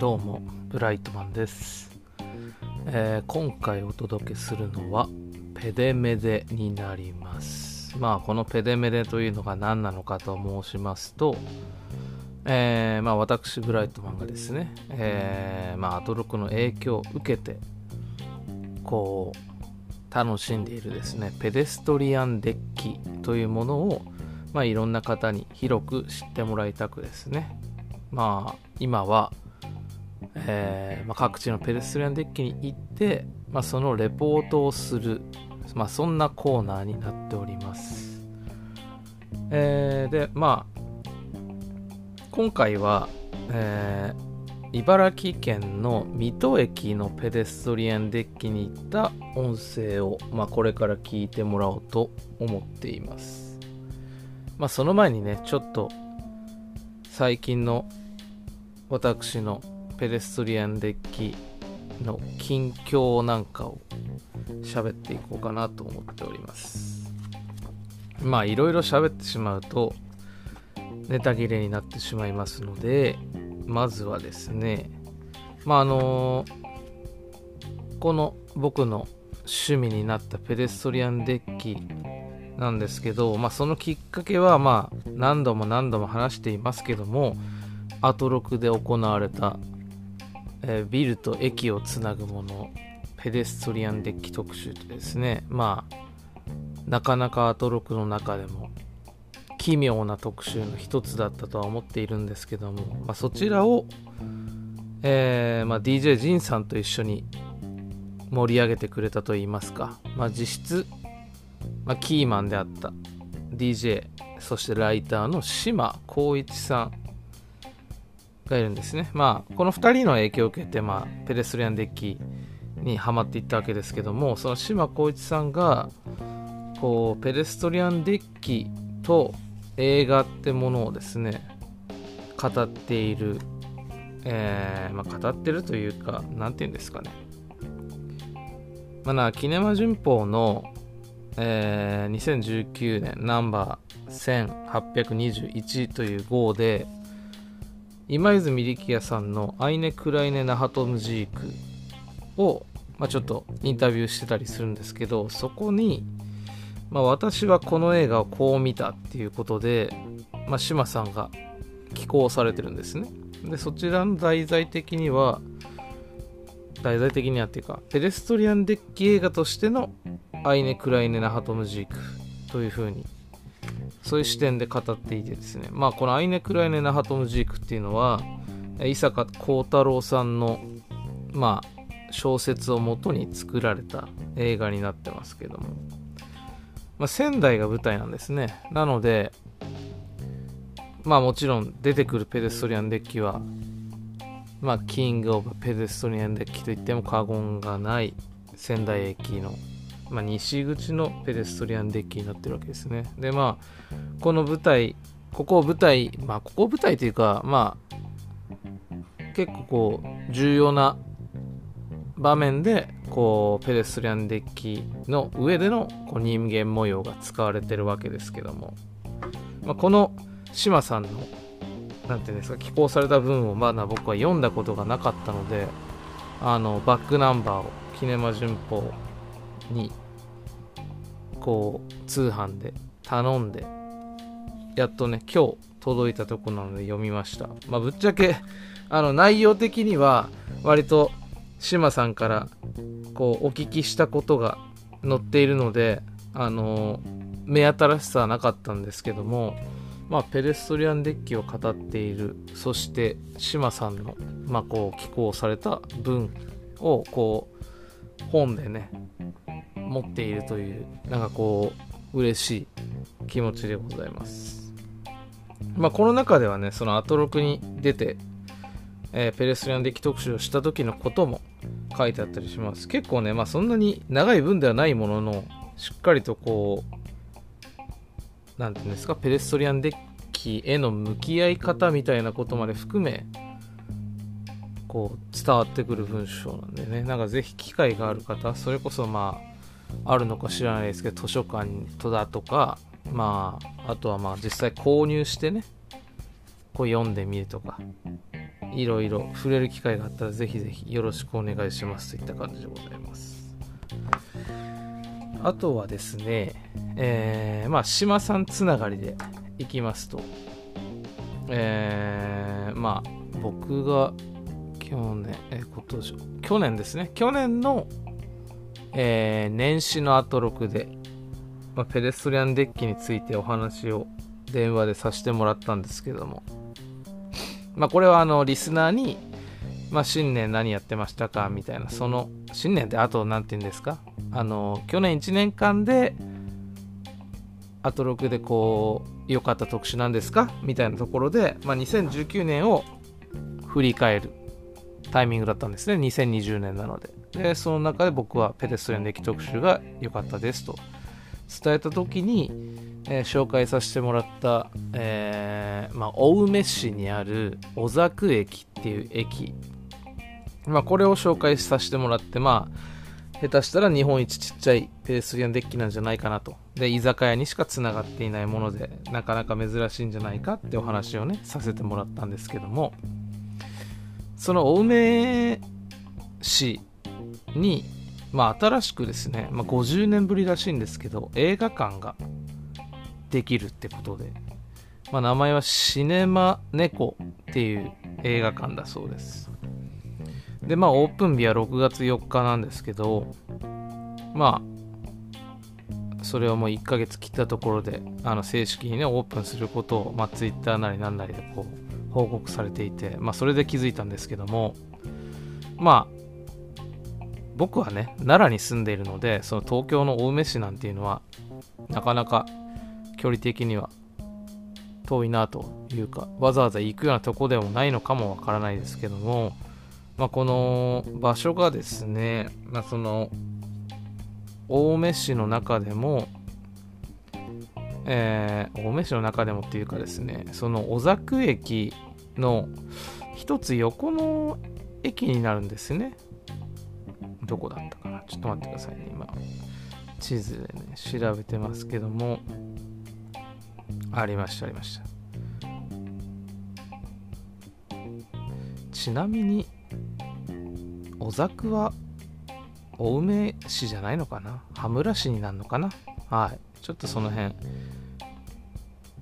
どうもブライトマンです、えー、今回お届けするのはペデメデになります。まあこのペデメデというのが何なのかと申しますとえー、まあ私ブライトマンがですね、えー、まあアトロクの影響を受けてこう楽しんでいるですねペデストリアンデッキというものをまあいろんな方に広く知ってもらいたくですねまあ今はえー、まあ、各地のペデストリアンデッキに行って、まあ、そのレポートをする、まあ、そんなコーナーになっております。えー、で、まあ、今回は、えー、茨城県の水戸駅のペデストリアンデッキに行った音声を、まあ、これから聞いてもらおうと思っています。まあ、その前にね、ちょっと最近の私のペデストリアンデッキの近況なんかを喋っていこうかなと思っております。まあいろいろ喋ってしまうとネタ切れになってしまいますので、まずはですね、まああのこの僕の趣味になったペデストリアンデッキなんですけど、まあ、そのきっかけはまあ何度も何度も話していますけどもアトロクで行われたえー、ビルと駅をつなぐものペデストリアンデッキ特集とですねまあなかなかアトロクの中でも奇妙な特集の一つだったとは思っているんですけども、まあ、そちらを、えーまあ、DJ ジンさんと一緒に盛り上げてくれたといいますか、まあ、実質、まあ、キーマンであった DJ そしてライターの島光一さんがいるんですね。まあ、この2人の影響を受けて、まあ、ペデストリアンデッキにはまっていったわけですけども、その島光一さんが、こう、ペデストリアンデッキと映画ってものをですね、語っている、えー、まあ、語ってるというか、何て言うんですかね。まあな、キネマ旬報の、えー、2019年ナンバー1821という号で、今泉力也さんの「アイネ・クライネ・ナハトムジーク」を、まあ、ちょっとインタビューしてたりするんですけどそこに、まあ、私はこの映画をこう見たっていうことで、まあ、島さんが寄稿されてるんですね。でそちらの題材的には題材的にはっていうかペデストリアンデッキ映画としてのアイネ・クライネ・ナハトムジークというふうにそういう視点で語っていてですね、まあ、このアイネ・クライネ・ナハトムジークっていうのは、伊坂幸太郎さんの、まあ、小説をもとに作られた映画になってますけども、まあ、仙台が舞台なんですね。なので、まあもちろん出てくるペデストリアンデッキは、まあ、キング・オブ・ペデストリアンデッキといっても過言がない仙台駅のまあ、西口のペデストリアンデッキになってるわけですね。で、まあ、この舞台、ここを舞台、まあ、ここ舞台というか、まあ、結構こう、重要な場面で、こう、ペデストリアンデッキの上でのこう人間模様が使われてるわけですけども、まあ、この島さんの、なんていうんですか、寄稿された文をまだ僕は読んだことがなかったので、あの、バックナンバーを、キネマ旬報にこう通販で頼んでやっとね今日届いたとこなので読みました。まあぶっちゃけあの内容的には割と島さんからこうお聞きしたことが載っているのであの目新しさはなかったんですけどもまあ、ペレストリアンデッキを語っているそして島さんの、まあ、こう寄稿された文をこう本でね持っているというなんかこう嬉しい気持ちでございます。まあこの中ではねそのアトロクに出て、えー、ペレストリアンデッキ特集をした時のことも書いてあったりします。結構ねまあそんなに長い文ではないもののしっかりとこう何て言うんですかペレストリアンデッキへの向き合い方みたいなことまで含めこう伝わってくる文章なんでね。なんかぜひ機会がある方それこそまああるのか知らないですけど図書館とだとかまああとはまあ実際購入してねこう読んでみるとかいろいろ触れる機会があったらぜひぜひよろしくお願いしますといった感じでございます。あとはですねえー、まあ島さんつながりでいきますと。えー、まあ僕が去年、え今年去年ですね。去年の、えー、年始のアトロクで、まあ、ペデストリアンデッキについてお話を電話でさせてもらったんですけども。まあ、これはあのリスナーに、まあ、新年何やってましたか？みたいな。その新年ってあと何て言うんですか？あの去年1年間でアトロクでこう良かった特集なんですか？みたいなところで、まあ、2019年を振り返るタイミングだったんですね。2020年なので。でその中で僕はペデストリアン歴特集が良かったですと。伝えた時に、えー、紹介させてもらった、えー、まあ、青梅市にある小作駅っていう駅、まあ、これを紹介させてもらって、まあ、下手したら日本一ちっちゃいペデスリアンデッキなんじゃないかなと。で、居酒屋にしかつながっていないもので、なかなか珍しいんじゃないかってお話をね、させてもらったんですけども、その青梅市に、まあ、新しくですね、まあ、50年ぶりらしいんですけど、映画館ができるってことで、まあ、名前はシネマネコっていう映画館だそうです。で、まあ、オープン日は6月4日なんですけど、まあ、それをもう1ヶ月切ったところで、あの正式にね、オープンすることを、まあ、Twitter なりなんなりでこう、報告されていて、まあ、それで気づいたんですけども、まあ、僕はね、奈良に住んでいるので、その東京の青梅市なんていうのは、なかなか距離的には遠いなというか、わざわざ行くようなとこでもないのかもわからないですけども、まあ、この場所がですね、まあ、その、青梅市の中でも、えー、青梅市の中でもっていうかですね、その小作駅の一つ横の駅になるんですね。どこだったかな？ちょっと待ってくださいね。今、地図でね、調べてますけども、ありました、ありました。ちなみに、小作は、青梅市じゃないのかな？羽村市になるのかな？はい。ちょっとその辺、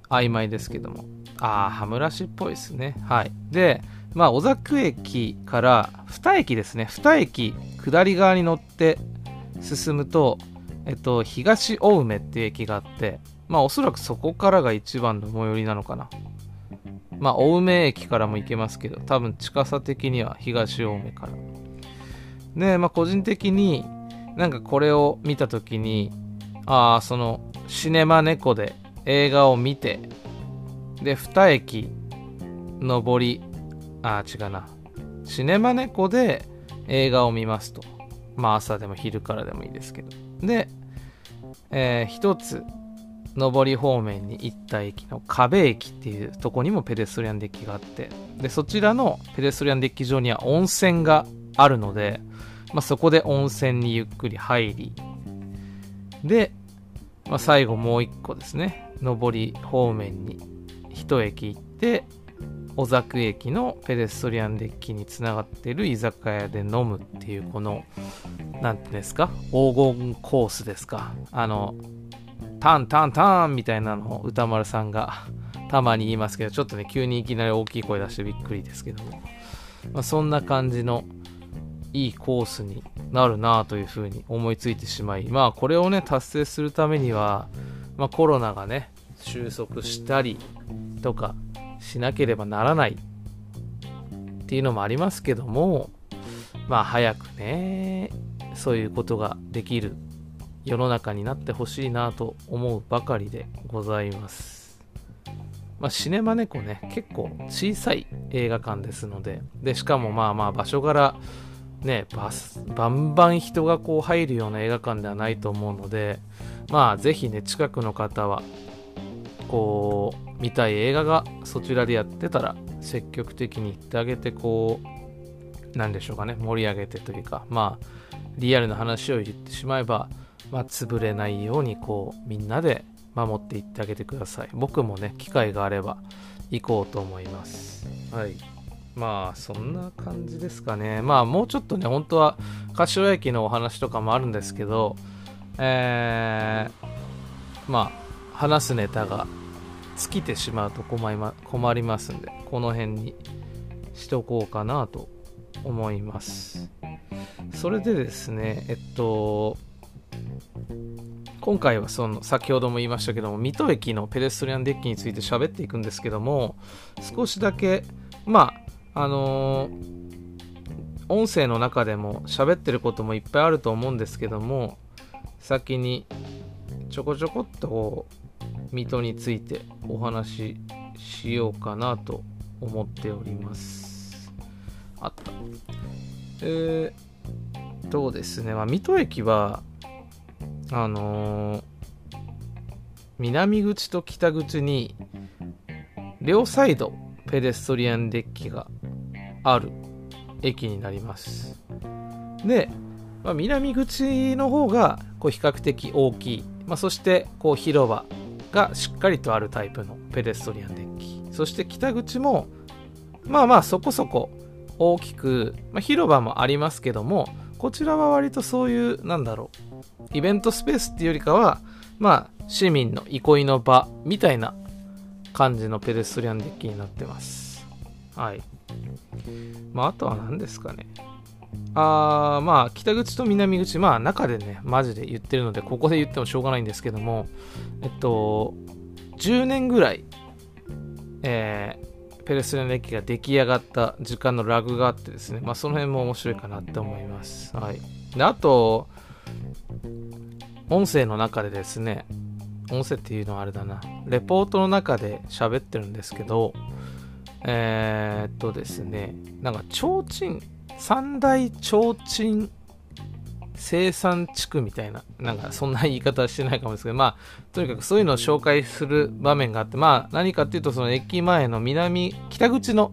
曖昧ですけども。ああ、羽村市っぽいですね。はい。で、まあ、小作駅から2駅ですね。2駅、下り側に乗って進むと、えっと、東青梅っていう駅があって、まあ、おそらくそこからが一番の最寄りなのかな。まあ、青梅駅からも行けますけど、多分近さ的には東青梅から。で、まあ、個人的になんかこれを見た時に、ああ、その、シネマ猫で映画を見て、で、2駅上りああ、違うな。シネマネコで映画を見ますと。まあ朝でも昼からでもいいですけど。で、えー、一つ、上り方面に行った駅の壁駅っていうとこにもペデストリアンデッキがあって、で、そちらのペデストリアンデッキ上には温泉があるので、まあ、そこで温泉にゆっくり入り、で、まあ、最後もう一個ですね、上り方面に一駅行って、小作駅のペデストリアンデッキにつながっている居酒屋で飲むっていうこの何てんですか？黄金コースですか？あのタンタンタンみたいなのを歌丸さんがたまに言いますけどちょっとね急にいきなり大きい声出してびっくりですけども、まあ、そんな感じのいいコースになるなというふうに思いついてしまいまあこれをね達成するためには、まあ、コロナがね収束したりとかしなければならないっていうのもありますけども、まあ早くね、そういうことができる世の中になってほしいなと思うばかりでございます。まあ、シネマネコね、結構小さい映画館ですので、で、しかもまあまあ場所柄、ね、バス、バンバン人がこう入るような映画館ではないと思うので、まあぜひね、近くの方は、こう、見たい映画がそちらでやってたら積極的に行ってあげてこうなんでしょうかね盛り上げてというかまあリアルな話を言ってしまえば、まあ、潰れないようにこうみんなで守っていってあげてください。僕もね、機会があれば行こうと思います。はい。まあ、そんな感じですかね。まあ、もうちょっとね、本当は、柏駅のお話とかもあるんですけど、えー、まあ、話すネタが尽きてしまうと困り,、ま、困りますんで、この辺にしとこうかなと思います。それでですね、えっと、今回はその先ほども言いましたけども水戸駅のペデストリアンデッキについて喋っていくんですけども少しだけまああの、音声の中でも喋ってることもいっぱいあると思うんですけども先にちょこちょこっと水戸についてお話ししようかなと思っております。あった。えー、どうですね、まあ、水戸駅はあのー、南口と北口に両サイドペデストリアンデッキがある駅になりますで、まあ、南口の方がこう比較的大きい、まあ、そしてこう広場がしっかりとあるタイプのペデストリアンデッキそして北口もまあまあそこそこ大きく、まあ、広場もありますけどもこちらは割とそういうなんだろうイベントスペースっていうよりかは、まあ、市民の憩いの場みたいな感じのペデストリアンデッキになってます。はい。まあ、あとは何ですかね。あー、まあ、北口と南口、まあ、中でね、マジで言ってるので、ここで言ってもしょうがないんですけども、えっと、10年ぐらい、えー、ペデストリンデッキが出来上がった時間のラグがあってですね、まあ、その辺も面白いかなって思います。はい。で、あと、音声の中でですね、音声っていうのはあれだな、レポートの中で喋ってるんですけど、えー、っとですね、なんか、提灯、三大提灯生産地区みたいな、なんかそんな言い方はしてないかもですけど、まあ、とにかくそういうのを紹介する場面があって、まあ、何かっていうと、その駅前の南、北口の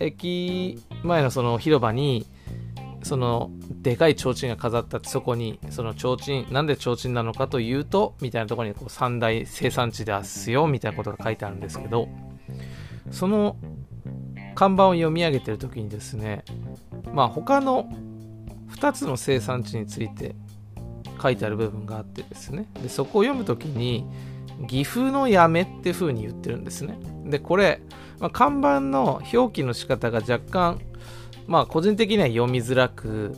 駅前のその広場に、そのでかい提灯が飾ったそこにその提灯なんで提灯なのかというとみたいなところにこう三大生産地ですよみたいなことが書いてあるんですけどその看板を読み上げてる時にですねまあ他の2つの生産地について書いてある部分があってですねでそこを読む時に岐阜のやめって風に言ってるんですね。でこれ、まあ、看板の表記の仕方が若干まあ個人的には読みづらく、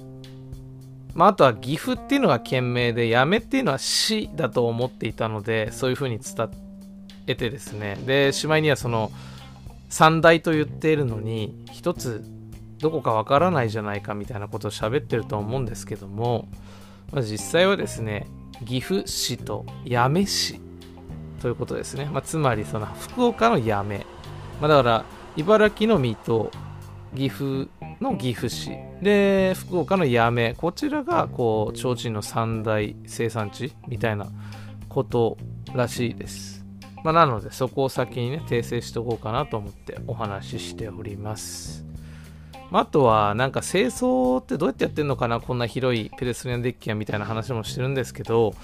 まああとは岐阜っていうのが県名で、やめっていうのは市だと思っていたので、そういう風に伝えてですね、で、しまいにはその、三大と言っているのに、一つどこかわからないじゃないかみたいなことを喋ってると思うんですけども、まあ、実際はですね、岐阜市と八女市ということですね。まあ、つまりその福岡の八女。まあ、だから茨城の水戸、岐阜の岐阜市で福岡の八女こちらがこう提灯の三大生産地みたいなことらしいです、まあ、なのでそこを先にね訂正しておこうかなと思ってお話ししております。あとはなんか清掃ってどうやってやってんのかなこんな広いペデスリアンデッキやみたいな話もしてるんですけど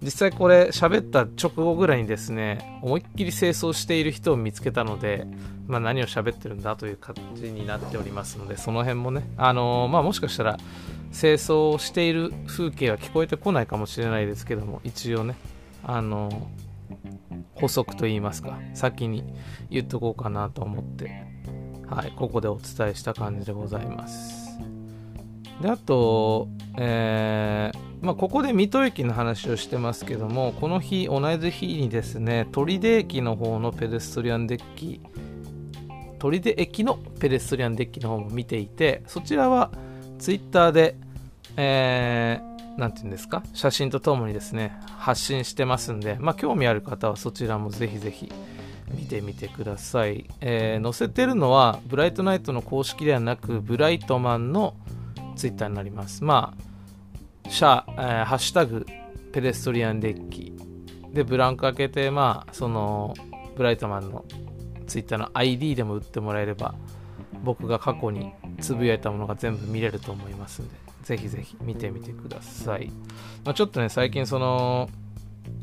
実際これ喋った直後ぐらいにですね思いっきり清掃している人を見つけたので、まあ、何を喋ってるんだという感じになっておりますのでその辺もね、あのー、まあ、もしかしたら清掃している風景は聞こえてこないかもしれないですけども一応ね、あのー、補足といいますか先に言っとこうかなと思って、はい、ここでお伝えした感じでございます。であと、えーまあ、ここで水戸駅の話をしてますけどもこの日同じ日にですね取手駅の方のペデストリアンデッキ取手駅のペデストリアンデッキの方も見ていてそちらはツイッターでえー、なんていうんですか？写真とともにですね発信してますんで、まあ、興味ある方はそちらもぜひぜひ見てみてください、えー、載せてるのはブライトナイトの公式ではなくブライトマンのツイッターになります。まあシャ、えー、ハッシュタグペデストリアンデッキ。でブランク開けてまあそのブライトマンのツイッターの ID でも打ってもらえれば僕が過去につぶやいたものが全部見れると思いますんで。ぜひぜひ見てみてください、まあ、ちょっとね最近その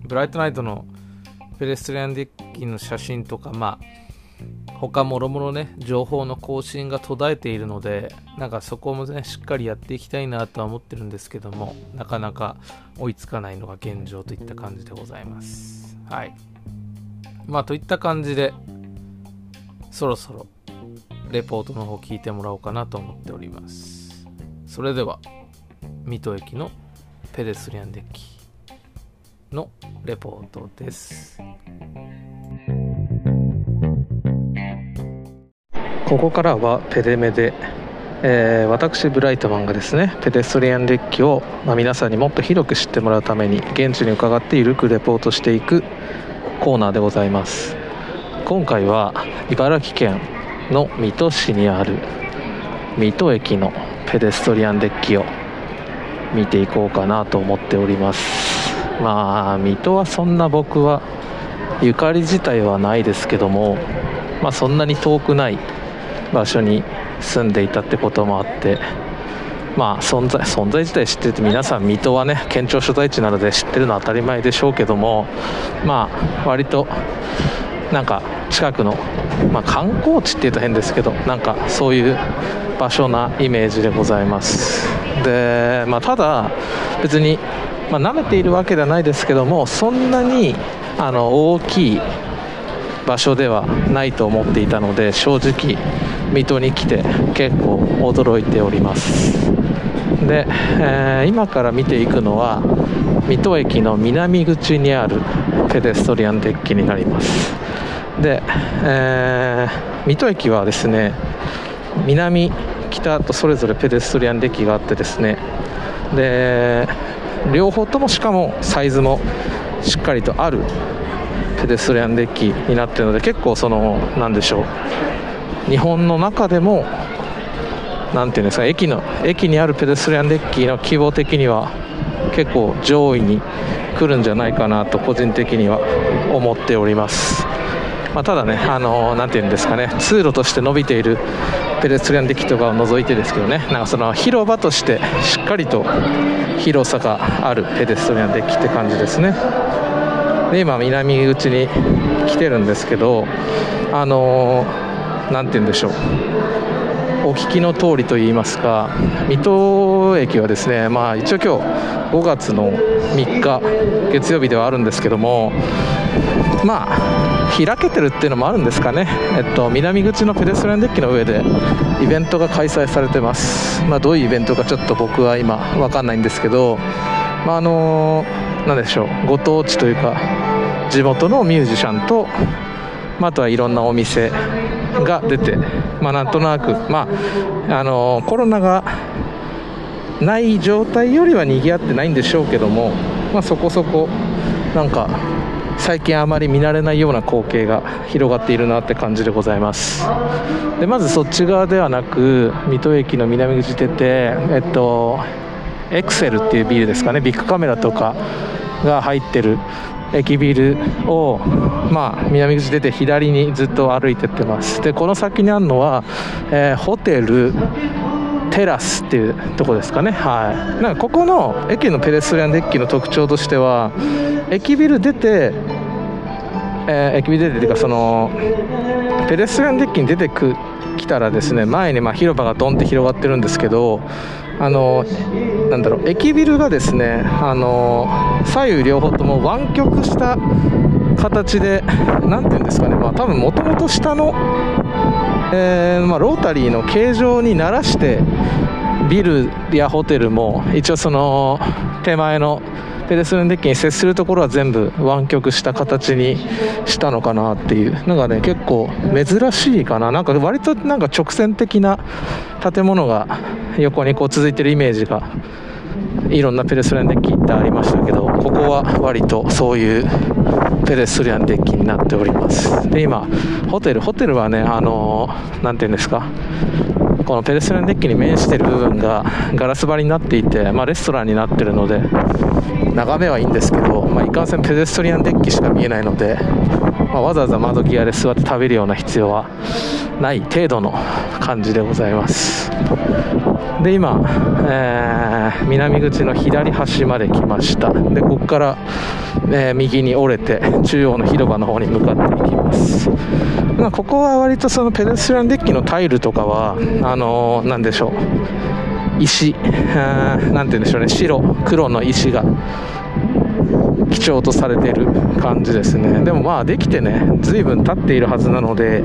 ブライトナイトのペデストリアンデッキの写真とかまあ他もろもろね情報の更新が途絶えているのでなんかそこもねしっかりやっていきたいなとは思ってるんですけどもなかなか追いつかないのが現状といった感じでございます。はい。まあといった感じでそろそろレポートの方聞いてもらおうかなと思っております。それでは水戸駅のペデスリアンデッキのレポートです。ここからはペデメで、えー、私ブライトマンがですねペデストリアンデッキを、まあ、皆さんにもっと広く知ってもらうために現地に伺ってゆるくレポートしていくコーナーでございます。今回は茨城県の水戸市にある水戸駅のペデストリアンデッキを見ていこうかなと思っております。まあ水戸はそんな僕はゆかり自体はないですけどもまあそんなに遠くない場所に住んでいたってこともあってまあ存在存在自体知ってて皆さん水戸はね県庁所在地なので知ってるのは当たり前でしょうけどもまあ割となんか近くの、まあ、観光地っていうと変ですけどなんかそういう場所なイメージでございます。で、まあ、ただ別に、まあ、舐めているわけではないですけどもそんなにあの大きい場所ではないと思っていたので正直水戸に来て結構驚いております。で、えー、今から見ていくのは水戸駅の南口にあるペデストリアンデッキになります。で、えー、水戸駅はですね南北とそれぞれペデストリアンデッキがあってですねで両方ともしかもサイズもしっかりとあるペデストリアンデッキになっているので結構その何でしょう日本の中でも何ていうんですか駅の駅にあるペデストリアンデッキの規模的には結構上位に来るんじゃないかなと個人的には思っております。まあ、ただね、あのー、ていうんですかね、通路として伸びているペデストリアンデッキとかを除いてですけどね、なんかその広場としてしっかりと広さがあるペデストリアンデッキって感じですね。で今、南口に来てるんですけど、あのー、て言うんでしょう。お聞きの通りといいますか水戸駅はですね、まあ、一応今日5月の3日月曜日ではあるんですけどもまあ開けてるっていうのもあるんですかね、えっと、南口のペデストリアンデッキの上でイベントが開催されてます、まあ、どういうイベントかちょっと僕は今分かんないんですけど、まあ、あのなんでしょうご当地というか地元のミュージシャンと、まあ、あとはいろんなお店が出て、まあ、なんとなく、まああのコロナがない状態よりは賑わってないんでしょうけども、まあ、そこそこなんか最近あまり見慣れないような光景が広がっているなって感じでございます。でまずそっち側ではなく水戸駅の南口出てえっとエクセルっていうビルですかねビッグカメラとかが入ってる駅ビルを、まあ、南口出て左にずっと歩いてってます。でこの先にあるのは、えー、ホテルテラスっていうとこですかね、はい、なんかここの駅のペデストリアンデッキの特徴としては駅ビル出て、えー、駅ビル出てっていうかそのペデストリアンデッキに出てく来たらですね前にま広場がドンって広がってるんですけどあのなんだろう駅ビルがですねあの左右両方とも湾曲した形で何て言うんですかねまあ多分もともと下のえー、まあ、ロータリーの形状にならしてビルやホテルも一応その手前のペデストリンデッキに接するところは全部湾曲した形にしたのかなっていうなんかね結構珍しいかな。なんか割となんか直線的な建物が横にこう続いてるイメージがいろんなペデストリアンデッキってありましたけどここは割とそういうペデストリアンデッキになっております。で今ホテルホテルはねあの何て言うんですか？このペデストリアンデッキに面している部分がガラス張りになっていて、まあ、レストランになっているので眺めはいいんですけど、まあ、いかんせんペデストリアンデッキしか見えないので、まあ、わざわざ窓際で座って食べるような必要はない程度の感じでございます。で今、えー、南口の左端まで来ました。でここからえー、右に折れて中央の広場の方に向かっていきます、まあ、ここは割とそのペデストリアンデッキのタイルとかはあのー、でしょう。石。なんて言うんでしょうね。白黒の石が貴重とされている感じですね。でもまあできてね随分経っているはずなので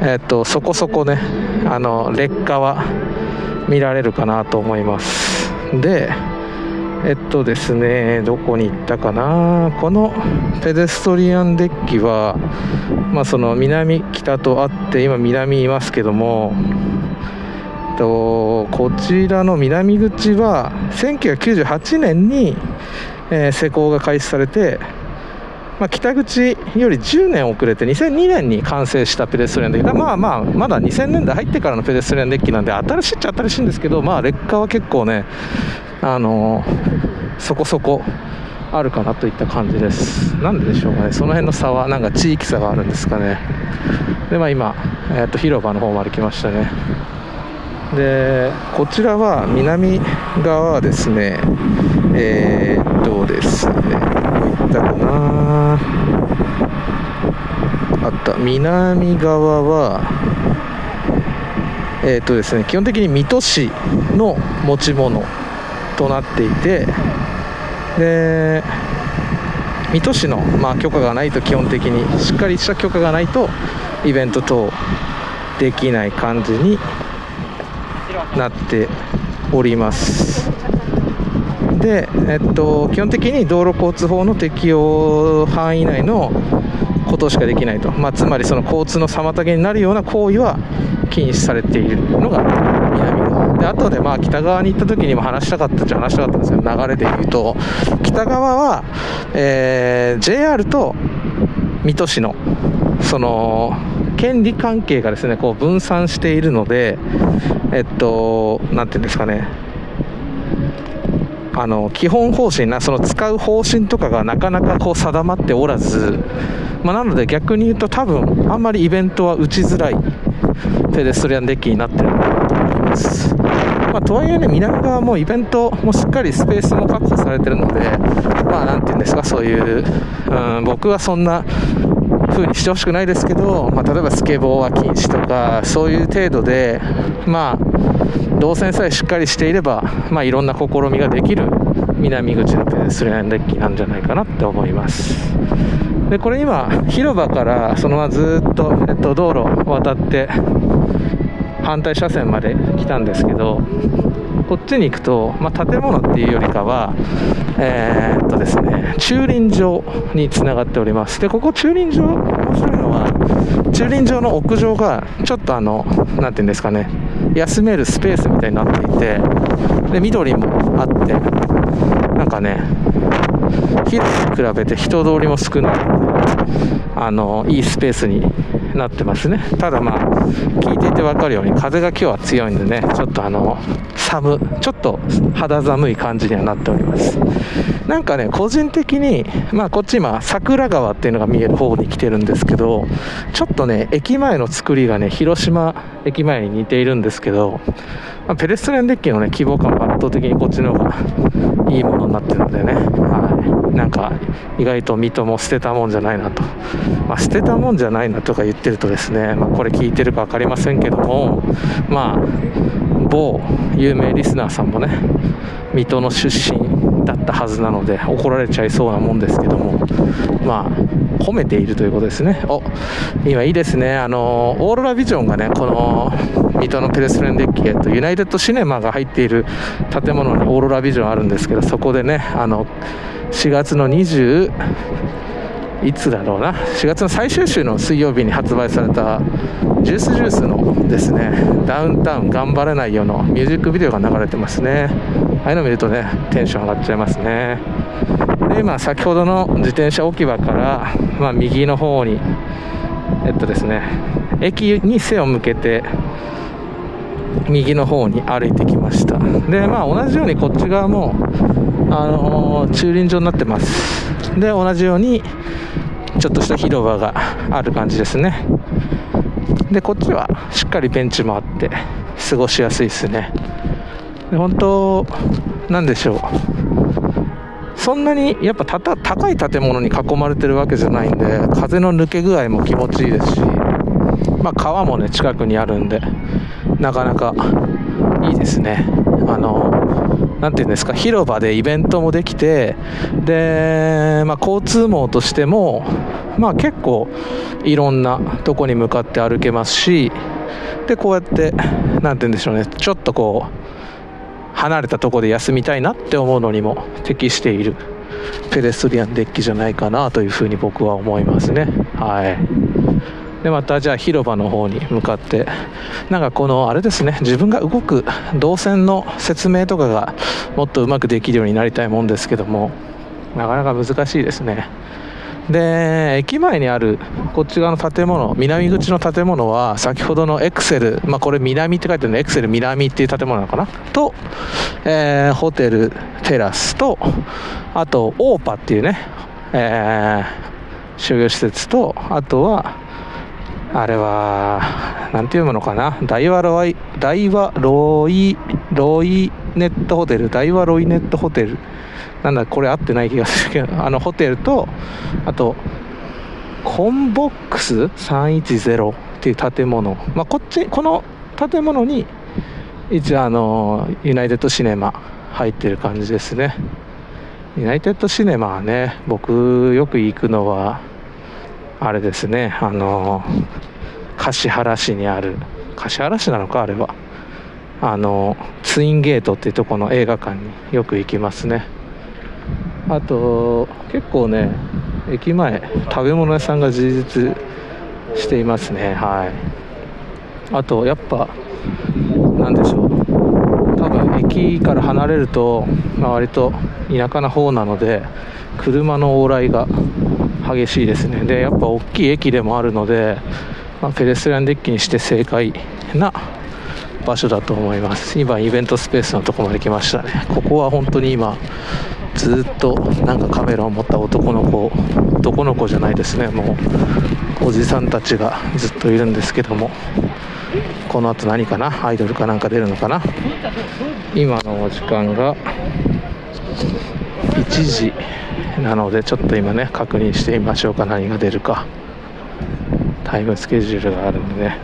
えっとそこそこねあの劣化は見られるかなと思います。でえっとですねどこに行ったかな。このペデストリアンデッキはまあその南北とあって今南いますけどもえっとこちらの南口は1998年にえー、施工が開始されて、まあ、北口より10年遅れて2002年に完成したペデストリアンデッキ。まあまあまだ2000年代入ってからのペデストリアンデッキなんで新しいっちゃ新しいんですけどまあ劣化は結構ねあの、そこそこあるかなといった感じです。なんででしょうかね。その辺の差はなんか地域差があるんですかね。でまあ今、えー、と広場の方まで来ましたね。でこちらは南側はですねえー、っとですねどこ行ったかな。あった。南側はえー、っとですね基本的に水戸市の持ち物。となっていてで水戸市の、まあ、許可がないと基本的にしっかりした許可がないとイベント等できない感じになっております。で、えっと、基本的に道路交通法の適用範囲内のことしかできないと、まあ、つまりその交通の妨げになるような行為は禁止されているのがで後でまあ北側に行った時にも話したかったっちゃ話したかったんですけど流れで言うと北側は、えー、JR と水戸市のその権利関係がですねこう分散しているので、えっと、なんていうんですかね、あの基本方針な、その使う方針とかがなかなかこう定まっておらず、まあ、なので逆に言うと、多分あんまりイベントは打ちづらいペデストリアンデッキになってるのかなと思います。まあ、とはいえね、南側もイベントもしっかりスペースも確保されてるので、まあ、なんていうんですか、そういう、うん、僕はそんな風にしてほしくないですけど、まあ、例えばスケボーは禁止とか、そういう程度で、まあ、動線さえしっかりしていれば、まあ、いろんな試みができる南口のペデストリアンデッキなんじゃないかなって思います。で、これ今、広場からそのままずっと、えっと、道路を渡って、反対車線まで来たんですけど、こっちに行くと、まあ、建物っていうよりかは、えー、っとですね、駐輪場につながっております。で、ここ駐輪場、面白いのは、駐輪場の屋上が、ちょっとあの、なんていうんですかね、休めるスペースみたいになっていて、で、緑もあって、なんかね、昼に比べて人通りも少ないので、あの、いいスペースになってますね。ただまあ、聞いていてわかるように風が今日は強いんでね、ちょっとあの、寒、ちょっと肌寒い感じにはなっております。なんかね、個人的に、まあこっち今、桜川っていうのが見える方に来てるんですけど、ちょっとね、駅前の作りがね、広島駅前に似ているんですけど、まあ、ペレストレンデッキのね、希望感は圧倒的にこっちの方がいいものになってるのでね、はい。なんか、意外と水戸も捨てたもんじゃないなと。まあ、捨てたもんじゃないなとか言ってるとですね、まあ、これ聞いてるか分かりませんけども、まあ、某有名リスナーさんもね、水戸の出身だったはずなので、怒られちゃいそうなもんですけども、まあ、褒めているということですね。お、今いいですね。あの、オーロラビジョンがね、この、水戸のペレスレンデッキ、えっと、ユナイテッドシネマが入っている建物にオーロラビジョンあるんですけど、そこでね、あの、4月の20、いつだろうな？4月の最終週の水曜日に発売されたジュースジュースのですねダウンタウン頑張れないよのミュージックビデオが流れてますね。ああいうの見るとねテンション上がっちゃいますね。で今先ほどの自転車置き場から、まあ、右の方にえっとですね駅に背を向けて右の方に歩いてきました。でまあ同じようにこっち側もあの、駐輪場になってます。で同じようにちょっとした広場がある感じですね。でこっちはしっかりベンチもあって過ごしやすいですね。で本当なんでしょう。そんなにやっぱ高い建物に囲まれてるわけじゃないんで風の抜け具合も気持ちいいですし、まあ、川もね近くにあるんでなかなかいいですね。あのなんていうんですか広場でイベントもできてで、まあ、交通網としても、まあ、結構いろんなとこに向かって歩けますしでこうやってなんて言うんでしょうねちょっとこう離れたとこで休みたいなって思うのにも適しているペデストリアンデッキじゃないかなというふうに僕は思いますね。はい。でまたじゃあ広場の方に向かってなんかこのあれですね自分が動く動線の説明とかがもっとうまくできるようになりたいもんですけどもなかなか難しいですね。で駅前にあるこっち側の建物南口の建物は先ほどのエクセル、まあ、これ南って書いてあるのエクセル南っていう建物なのかな？と、えー、ホテルテラスとあとオーパっていうね、えー、商業施設とあとはあれはなんていうものかな？大和ロイ大和ロイロイネットホテル。大和ロイネットホテル。なんだこれ合ってない気がするけど。あのホテルとあとコンボックス？310っていう建物、まあ、こっちこの建物に一応あのユナイテッドシネマ入ってる感じですね。ユナイテッドシネマはね僕よく行くのはあれですね。あの橿原市にある橿原市なのかあれは。あのツインゲートっていうとこの映画館によく行きますね。あと結構ね駅前食べ物屋さんが充実していますね。はい。あとやっぱ何でしょう。多分駅から離れると、まあ、割と田舎な方なので車の往来が激しいですね。でやっぱ大きい駅でもあるので、まあ、ペデストリアンデッキにして正解な場所だと思います。今イベントスペースのとこまで来ましたね。ここは本当に今ずっとなんかカメラを持った男の子男の子じゃないですね。もうおじさんたちがずっといるんですけどもこの後何かな？アイドルかなんか出るのかな？今のお時間が1時なのでちょっと今ね確認してみましょうか。何が出るか。タイムスケジュールがあるんでね。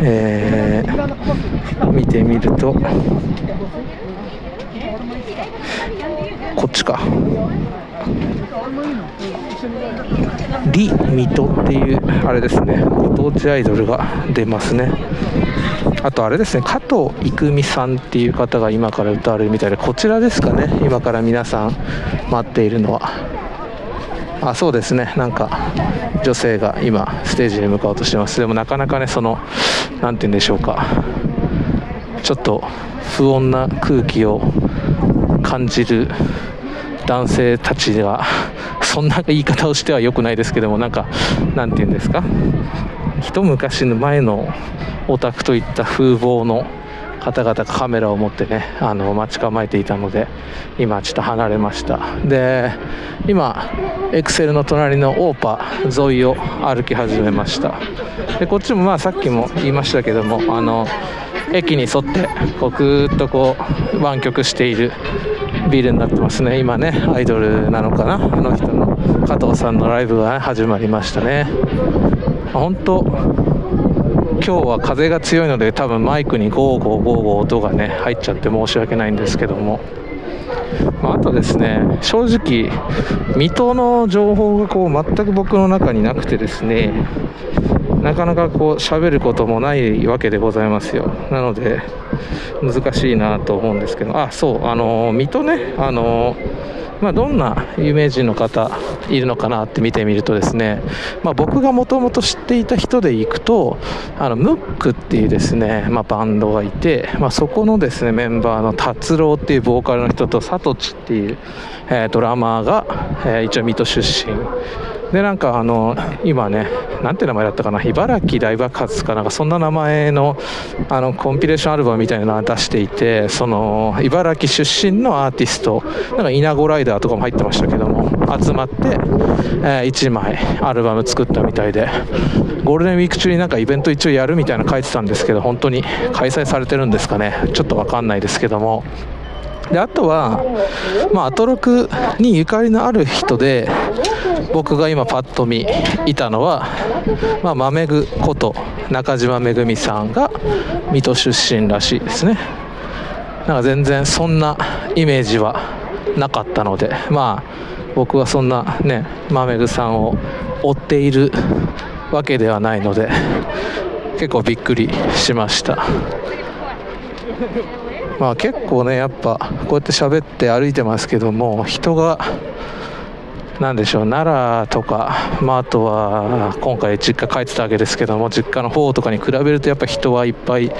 えー、見てみるとこっちか。リ・ミトっていうあれですね。ご当地アイドルが出ますね。あとあれですね。加藤郁美さんっていう方が今から歌われるみたいでこちらですかね。今から皆さん待っているのは。あそうですね。なんか女性が今ステージに向かおうとしてます。でもなかなかねその何て言うんでしょうか。ちょっと不穏な空気を感じる男性たちはそんな言い方をしては良くないですけどもなんかなんて言うんですか？一昔の前のオタクといった風貌の方々がカメラを持ってねあの待ち構えていたので今ちょっと離れました。で今エクセルの隣のオーパ沿いを歩き始めました。でこっちもまあさっきも言いましたけどもあの駅に沿ってこうぐーっとこう湾曲しているビルになってますね。今ねアイドルなのかな？あの人の加藤さんのライブが始まりましたね。本当今日は風が強いので多分マイクにゴーゴーゴーゴー音がね入っちゃって申し訳ないんですけども。まあ、とですね正直水戸の情報がこう全く僕の中になくてですねなかなかこう喋ることもないわけでございますよ。なので難しいなと思うんですけど。あそうあの水戸ねあのまあ、どんな有名人の方いるのかなって見てみるとですね、まあ、僕がもともと知っていた人でいくとあのムックっていうですね、まあ、バンドがいて、まあ、そこのですねメンバーの達郎っていうボーカルの人とサトチっていう、えー、ドラマーが、えー、一応水戸出身でなんかあの今ねなんて名前だったかな茨城大爆発かなんかそんな名前のあのコンピレーションアルバムみたいなのを出していてその茨城出身のアーティストなんか稲子ライダーとかも入ってましたけども集まって、えー、1枚アルバム作ったみたいでゴールデンウィーク中になんかイベント一応やるみたいな書いてたんですけど本当に開催されてるんですかねちょっと分かんないですけども。であとは、まあ、アトロクにゆかりのある人で僕が今パッと見いたのは、まあ、マメグこと中島めぐみさんが水戸出身らしいですね。なんか全然そんなイメージはなかったのでまあ僕はそんなねマメグさんを追っているわけではないので結構びっくりしました。まあ結構ねやっぱこうやって喋って歩いてますけども人がなんでしょう奈良とか、まあ、あとは今回実家帰ってたわけですけども実家の方とかに比べるとやっぱ人はいっぱい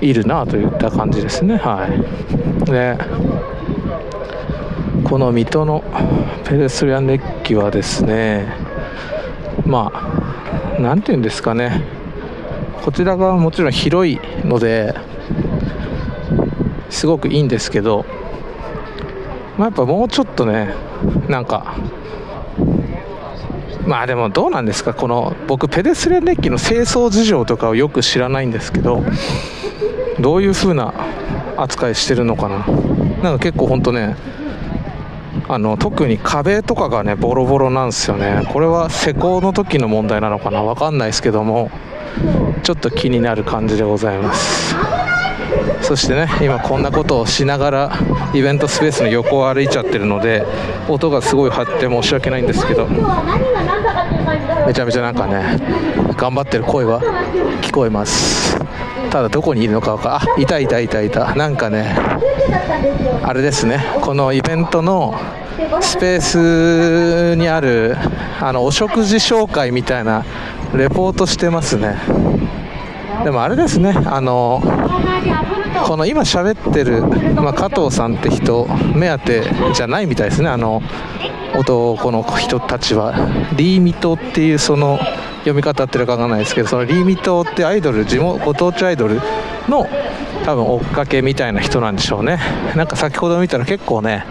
いるなといった感じですね。はい。でこの水戸のペデストリアンデッキはですねまあ何て言うんですかね。こちらがもちろん広いのですごくいいんですけど、まあ、やっぱもうちょっとねなんかまあでもどうなんですかこの僕ペデストリアンデッキの清掃事情とかをよく知らないんですけどどういう風な扱いしてるのかな。なんか結構本当ねあの特に壁とかがねボロボロなんですよね。これは施工の時の問題なのかな分かんないですけどもちょっと気になる感じでございます。そしてね今こんなことをしながらイベントスペースの横を歩いちゃってるので音がすごい張って申し訳ないんですけどめちゃめちゃなんかね頑張ってる声は聞こえます。ただどこにいるのか分かあいたいたいたいた。なんかねあれですね。このイベントのスペースにあるあのお食事紹介みたいなレポートしてますね。でもあれですねあのこの今喋ってる、まあ、加藤さんって人目当てじゃないみたいですね。あの男の人たちは。リーミトっていうその読み方ってるかわかんないですけどそのリーミトってアイドル地元ご当地アイドルの多分追っかけみたいな人なんでしょうね。なんか先ほど見たら結構ね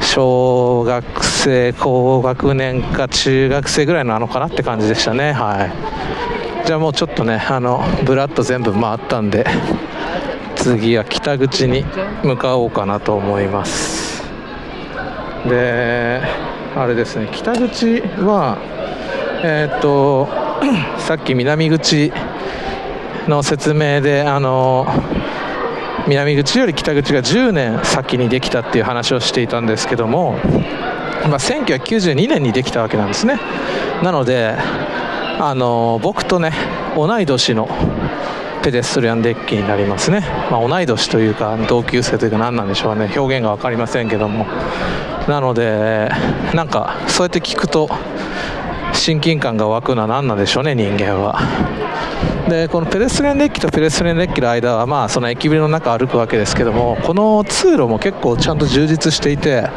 小学生高学年か中学生ぐらいのあのかなって感じでしたね。はい。じゃあもうちょっとねあのブラッと全部回ったんで次は北口に向かおうかなと思います。であれですね北口はえー、っと さっき南口の説明であの南口より北口が10年先にできたっていう話をしていたんですけども、まあ、1992年にできたわけなんですね。なのであの僕とね同い年のペデストリアンデッキになりますね、まあ、同い年というか同級生というか何なんでしょうね。表現が分かりませんけども。なのでなんかそうやって聞くと親近感が湧くのは何なんでしょうね人間は。でこのペデストリアンデッキとペデストリアンデッキの間はまあその駅ビルの中歩くわけですけどもこの通路も結構ちゃんと充実していて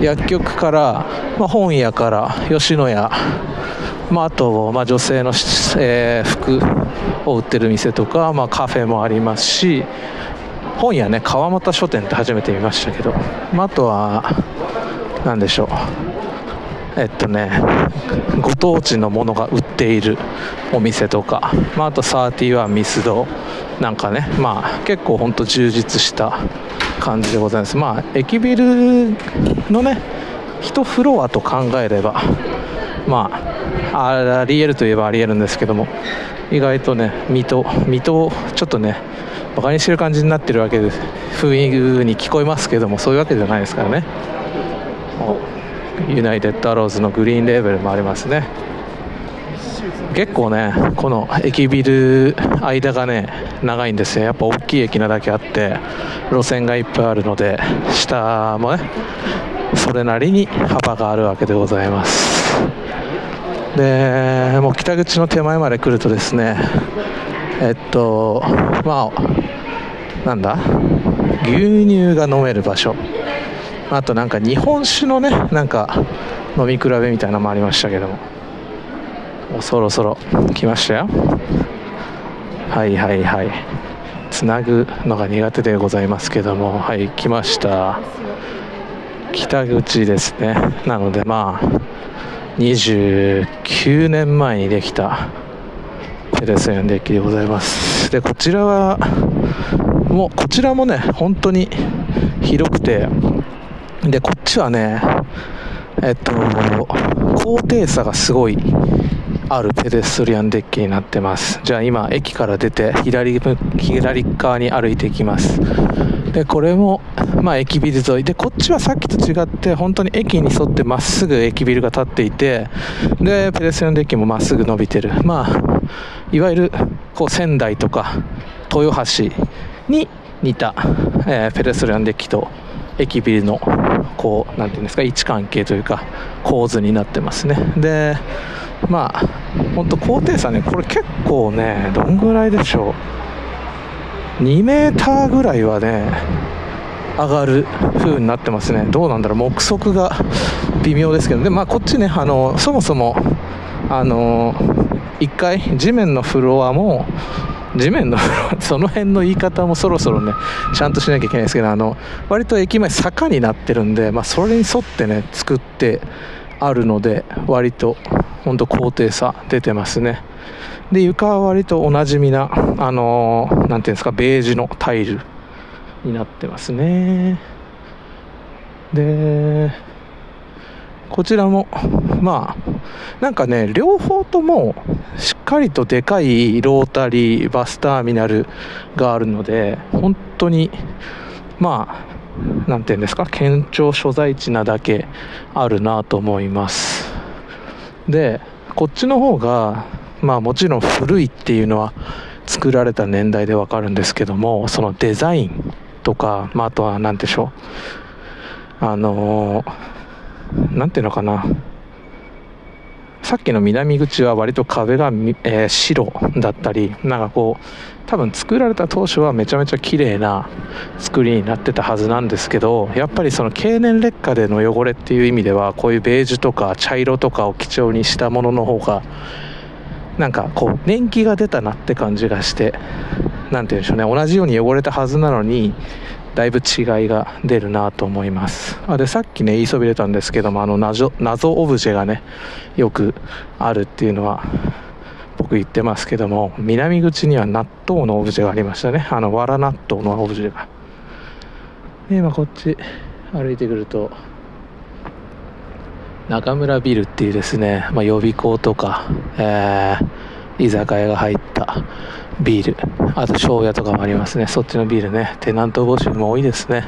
薬局から、まあ、本屋から吉野家まあ、あと、まあ、女性の、えー、服を売ってる店とか、まあ、カフェもありますし本屋ね川又書店って初めて見ましたけど、まあ、あとは何でしょう。えっとねご当地のものが売っているお店とか、まあ、あと31ミスドなんかねまあ結構本当充実した感じでございます。まあ駅ビルのね1フロアと考えればまあありえるといえばありえるんですけども。意外とね水戸水戸ちょっとねバカにしてる感じになってるわけです。雰囲気に聞こえますけどもそういうわけじゃないですからね。ユナイテッドアローズのグリーンレーベルもありますね。結構ねこの駅ビル間がね長いんですよ。やっぱ大きい駅なだけあって路線がいっぱいあるので下もねそれなりに幅があるわけでございます。でもう北口の手前まで来るとですねえっとまあなんだ牛乳が飲める場所。あとなんか日本酒のねなんか飲み比べみたいなのもありましたけども。もうそろそろ来ましたよ。はいはいはい。つなぐのが苦手でございますけども。はい来ました。北口ですね。なのでまあ29年前にできたペデスエンデッキでございます。でこちらはもうこちらもね本当に広くて。でこっちはねえっと高低差がすごいあるペデストリアンデッキになってます。じゃあ今駅から出て左左側に歩いていきます。でこれもまあ駅ビル沿い。でこっちはさっきと違って本当に駅に沿ってまっすぐ駅ビルが建っていてでペデストリアンデッキもまっすぐ伸びてる。まあいわゆるこう仙台とか豊橋に似た、えー、ペデストリアンデッキと駅ビルのこうなんていうんですか位置関係というか構図になってますね。でまあ本当高低差ねこれ結構ねどんぐらいでしょう？2メーターぐらいはね上がる風になってますね。どうなんだろう。目測が微妙ですけど。でまあこっちねあのそもそもあの1階地面のフロアも地面のフロア その辺の言い方もそろそろねちゃんとしなきゃいけないですけどあの割と駅前坂になってるんで、まあ、それに沿ってね作ってあるので割と本当高低差出てますね。で床は割とおなじみなあのー、ていうんですかベージュのタイルになってますね。でこちらもまあなんかね両方ともしっかりとでかいロータリーバスターミナルがあるので本当にまあなんていうんですか？県庁所在地なだけあるなと思います。でこっちの方がまあもちろん古いっていうのは作られた年代でわかるんですけどもそのデザインとか、まあ、あとは何でしょう？あの何ていうのかな？さっきの南口は割と壁が、えー、白だったりなんかこう多分作られた当初はめちゃめちゃ綺麗な作りになってたはずなんですけどやっぱりその経年劣化での汚れっていう意味ではこういうベージュとか茶色とかを基調にしたものの方がなんかこう年季が出たなって感じがして何て言うんでしょうね。同じように汚れたはずなのにだいぶ違いが出るなと思います。あでさっきね言いそびれたんですけどもあの謎謎オブジェがねよくあるっていうのは僕言ってますけども南口には納豆のオブジェがありましたね。あのわら納豆のオブジェが。で今こっち歩いてくると中村ビルっていうですね、まあ、予備校とか、えー、居酒屋が入ったビール。あと庄屋とかもありますね。そっちのビールね。テナント募集も多いですね。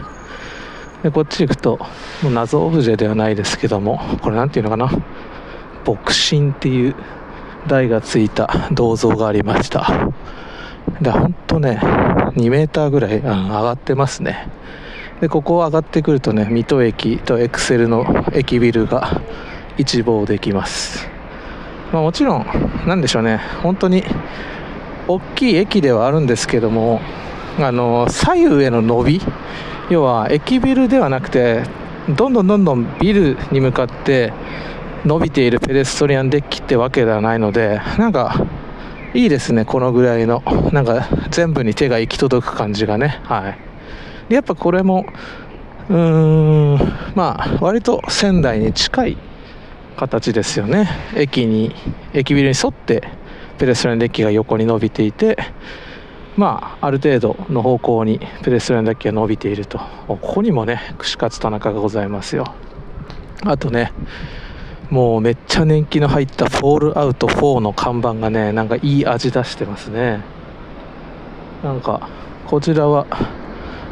でこっち行くともう謎オブジェではないですけどもこれ何ていうのかな。牧神っていう台がついた銅像がありました。で本当ね2メーターぐらい、うん、上がってますね。でここを上がってくるとね水戸駅とエクセルの駅ビルが一望できます、まあ、もちろん何でしょうね。本当に大きい駅ではあるんですけどもあの左右への伸び要は駅ビルではなくてどんどんどんどんビルに向かって伸びているペデストリアンデッキってわけではないのでなんかいいですねこのぐらいのなんか全部に手が行き届く感じがね。はい。でやっぱこれもうーんまあ割と仙台に近い形ですよね。駅に駅ビルに沿ってペデストリアンデッキが横に伸びていてまあ、ある程度の方向にペデストリアンデッキが伸びていると。ここにもね串カツ田中がございますよ。あとねもうめっちゃ年季の入ったフォールアウト4の看板がねなんかいい味出してますね。なんかこちらは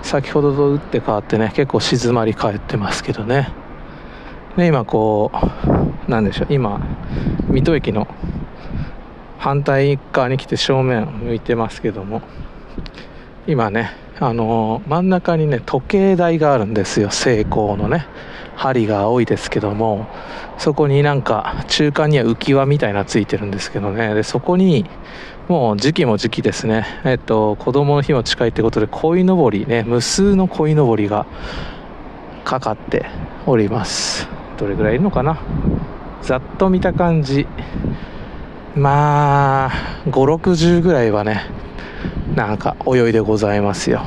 先ほどと打って変わってね結構静まり返ってますけどね。で今こうなんでしょう今水戸駅の反対側に来て正面向いてますけども今ねあのー、真ん中にね時計台があるんですよ。セイコーのね針が多いですけどもそこになんか中間には浮き輪みたいなついてるんですけどね。でそこにもう時期も時期ですね。えっと子供の日も近いってことで鯉のぼりね無数の鯉のぼりがかかっております。どれぐらいいるのかな？ざっと見た感じ。まあ560ぐらいはねなんか泳いでございますよ。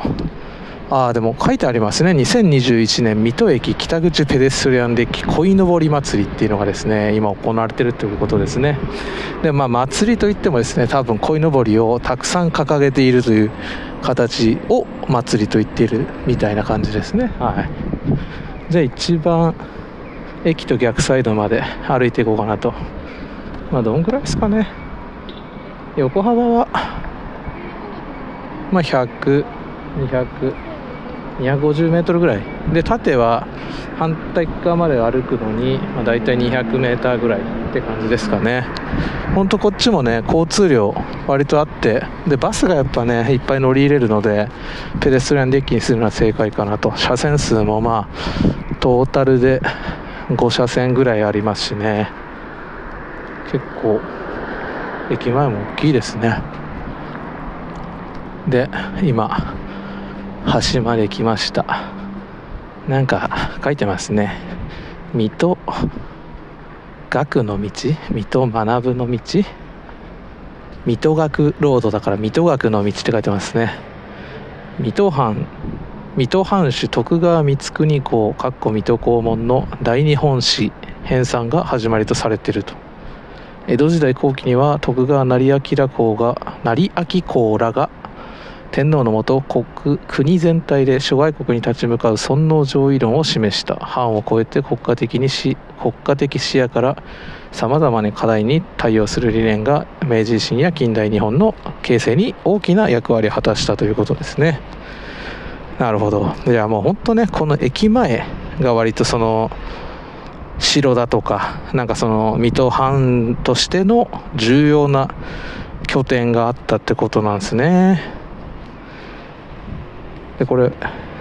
ああでも書いてありますね。2021年水戸駅北口ペデストリアンデッキ鯉のぼり祭りっていうのがですね今行われてるということですね。でまあ祭りといってもですね多分鯉のぼりをたくさん掲げているという形を祭りと言っているみたいな感じですね。はい。じゃあ一番駅と逆サイドまで歩いていこうかなと。まあどんぐらいですかね。横幅はまあ100、200 250メートルぐらい。で縦は反対側まで歩くのに、まあ、大体200メーターぐらいって感じですかね。ほんとこっちもね交通量割とあってでバスがやっぱねいっぱい乗り入れるのでペデストリアンデッキにするのは正解かなと。車線数もまあトータルで5車線ぐらいありますしね。結構駅前も大きいですね。で今端まで来ました。なんか書いてますね。水戸学の道？水戸学の道？水戸学ロードだから水戸学の道って書いてますね。水戸藩水戸藩主徳川光圀公かっこ水戸黄門の大日本史編纂が始まりとされてると。江戸時代後期には徳川成明公が成明公らが天皇のもと国全体で諸外国に立ち向かう尊皇攘夷論を示した。藩を超えて国家的にし国家的視野からさまざまな課題に対応する理念が明治維新や近代日本の形成に大きな役割を果たしたということですね。なるほど。じゃあもう本当ねこの駅前が割とその城だとかなんかその水戸藩としての重要な拠点があったってことなんですね。でこれ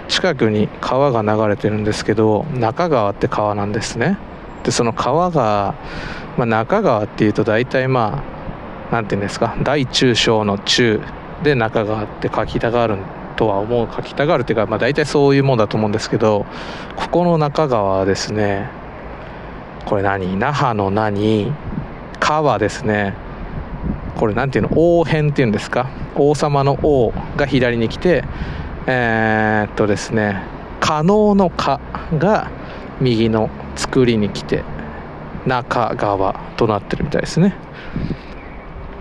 近くに川が流れてるんですけど中川って川なんですね。でその川が、まあ、中川っていうと大体まあ何て言うんですか大中小の中で中川って書きたがるとは思う書きたがるっていうか、まあ、大体そういうもんだと思うんですけどここの中川はですねこれ何？那覇の何？川ですね。これ何ていうの？王編っていうんですか？王様の王が左に来てえー、っとですね可能の「可」が右の作りに来て中側となってるみたいですね。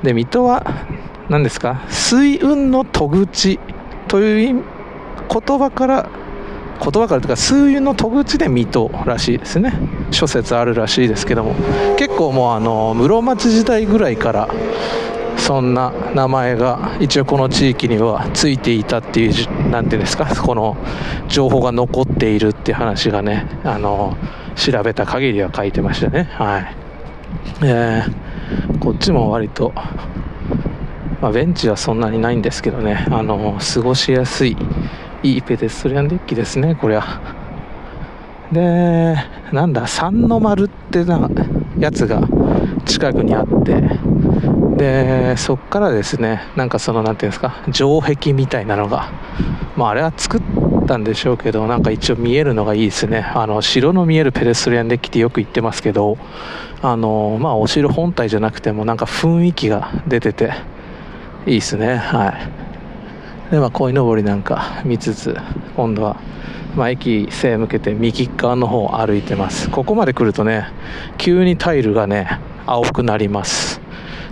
で水戸は何ですか？水運の戸口という言葉から言葉からというか水運の戸口で水戸らしいですね。諸説あるらしいですけども結構もうあの室町時代ぐらいからそんな名前が一応この地域にはついていたっていう何ていうんですかこの情報が残っているっていう話がねあの調べた限りは書いてましたね。はい。えー、こっちも割とまあ、ベンチはそんなにないんですけどね。あの過ごしやすいいいペデストリアンデッキですねこりゃ。でなんだ三の丸ってなやつが近くにあって。でそっからですねなんかその何ていうんですか城壁みたいなのが。まああれは作ったんでしょうけどなんか一応見えるのがいいですね。あの城の見えるペデストリアンデッキってよく言ってますけどあのまあお城本体じゃなくてもなんか雰囲気が出てていいですね。はい。でまあ鯉のぼりなんか見つつ今度はまあ、駅西向けて右側の方を歩いてます。ここまで来るとね急にタイルがね青くなります。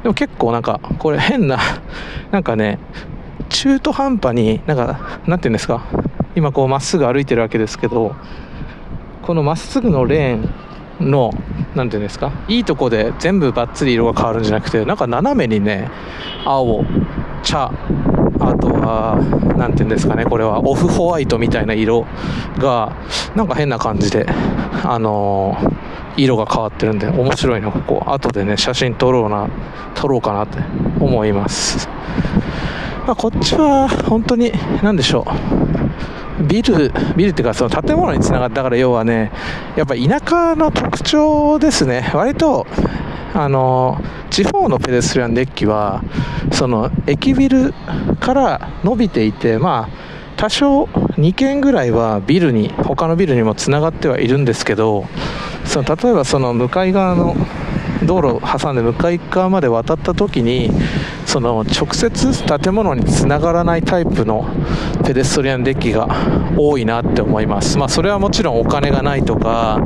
でも結構なんかこれ変ななんかね中途半端になんかなんていうんですか今こうまっすぐ歩いてるわけですけどこのまっすぐのレーンの何ていうんですかいいとこで全部バッツリ色が変わるんじゃなくてなんか斜めにね青茶あとは何ていうんですかねこれはオフホワイトみたいな色がなんか変な感じであのー色が変わってるんで面白いなここ。後でね写真撮ろうな撮ろうかなって思います、まあ、こっちは本当に何でしょう。ビルビルっていうかその建物につながったから要はねやっぱ田舎の特徴ですね。割とあの地方のペデストリアンデッキはその駅ビルから伸びていてまあ多少2軒ぐらいはビルに他のビルにもつながってはいるんですけどその例えばその向かい側の道路を挟んで向かい側まで渡った時にその直接建物につながらないタイプのペデストリアンデッキが多いなって思います。まあ、それはもちろんお金がないとか、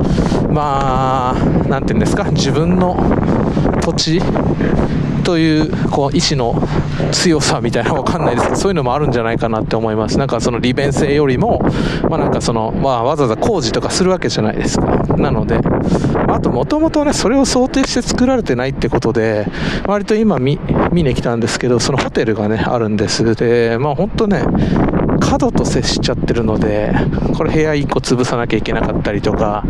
まあ、何て言うんですか、自分の土地というこう意思の強さみたいなわかんないですけどそういうのもあるんじゃないかなって思います。なんかその利便性よりも、まあ、なんかその、まあ、わざわざ工事とかするわけじゃないですか。なのであともともとねそれを想定して作られてないってことで割と今見見に来たんですけどそのホテルがねあるんです。でまあ本当ね角と接しちゃってるのでこれ部屋1個潰さなきゃいけなかったりとか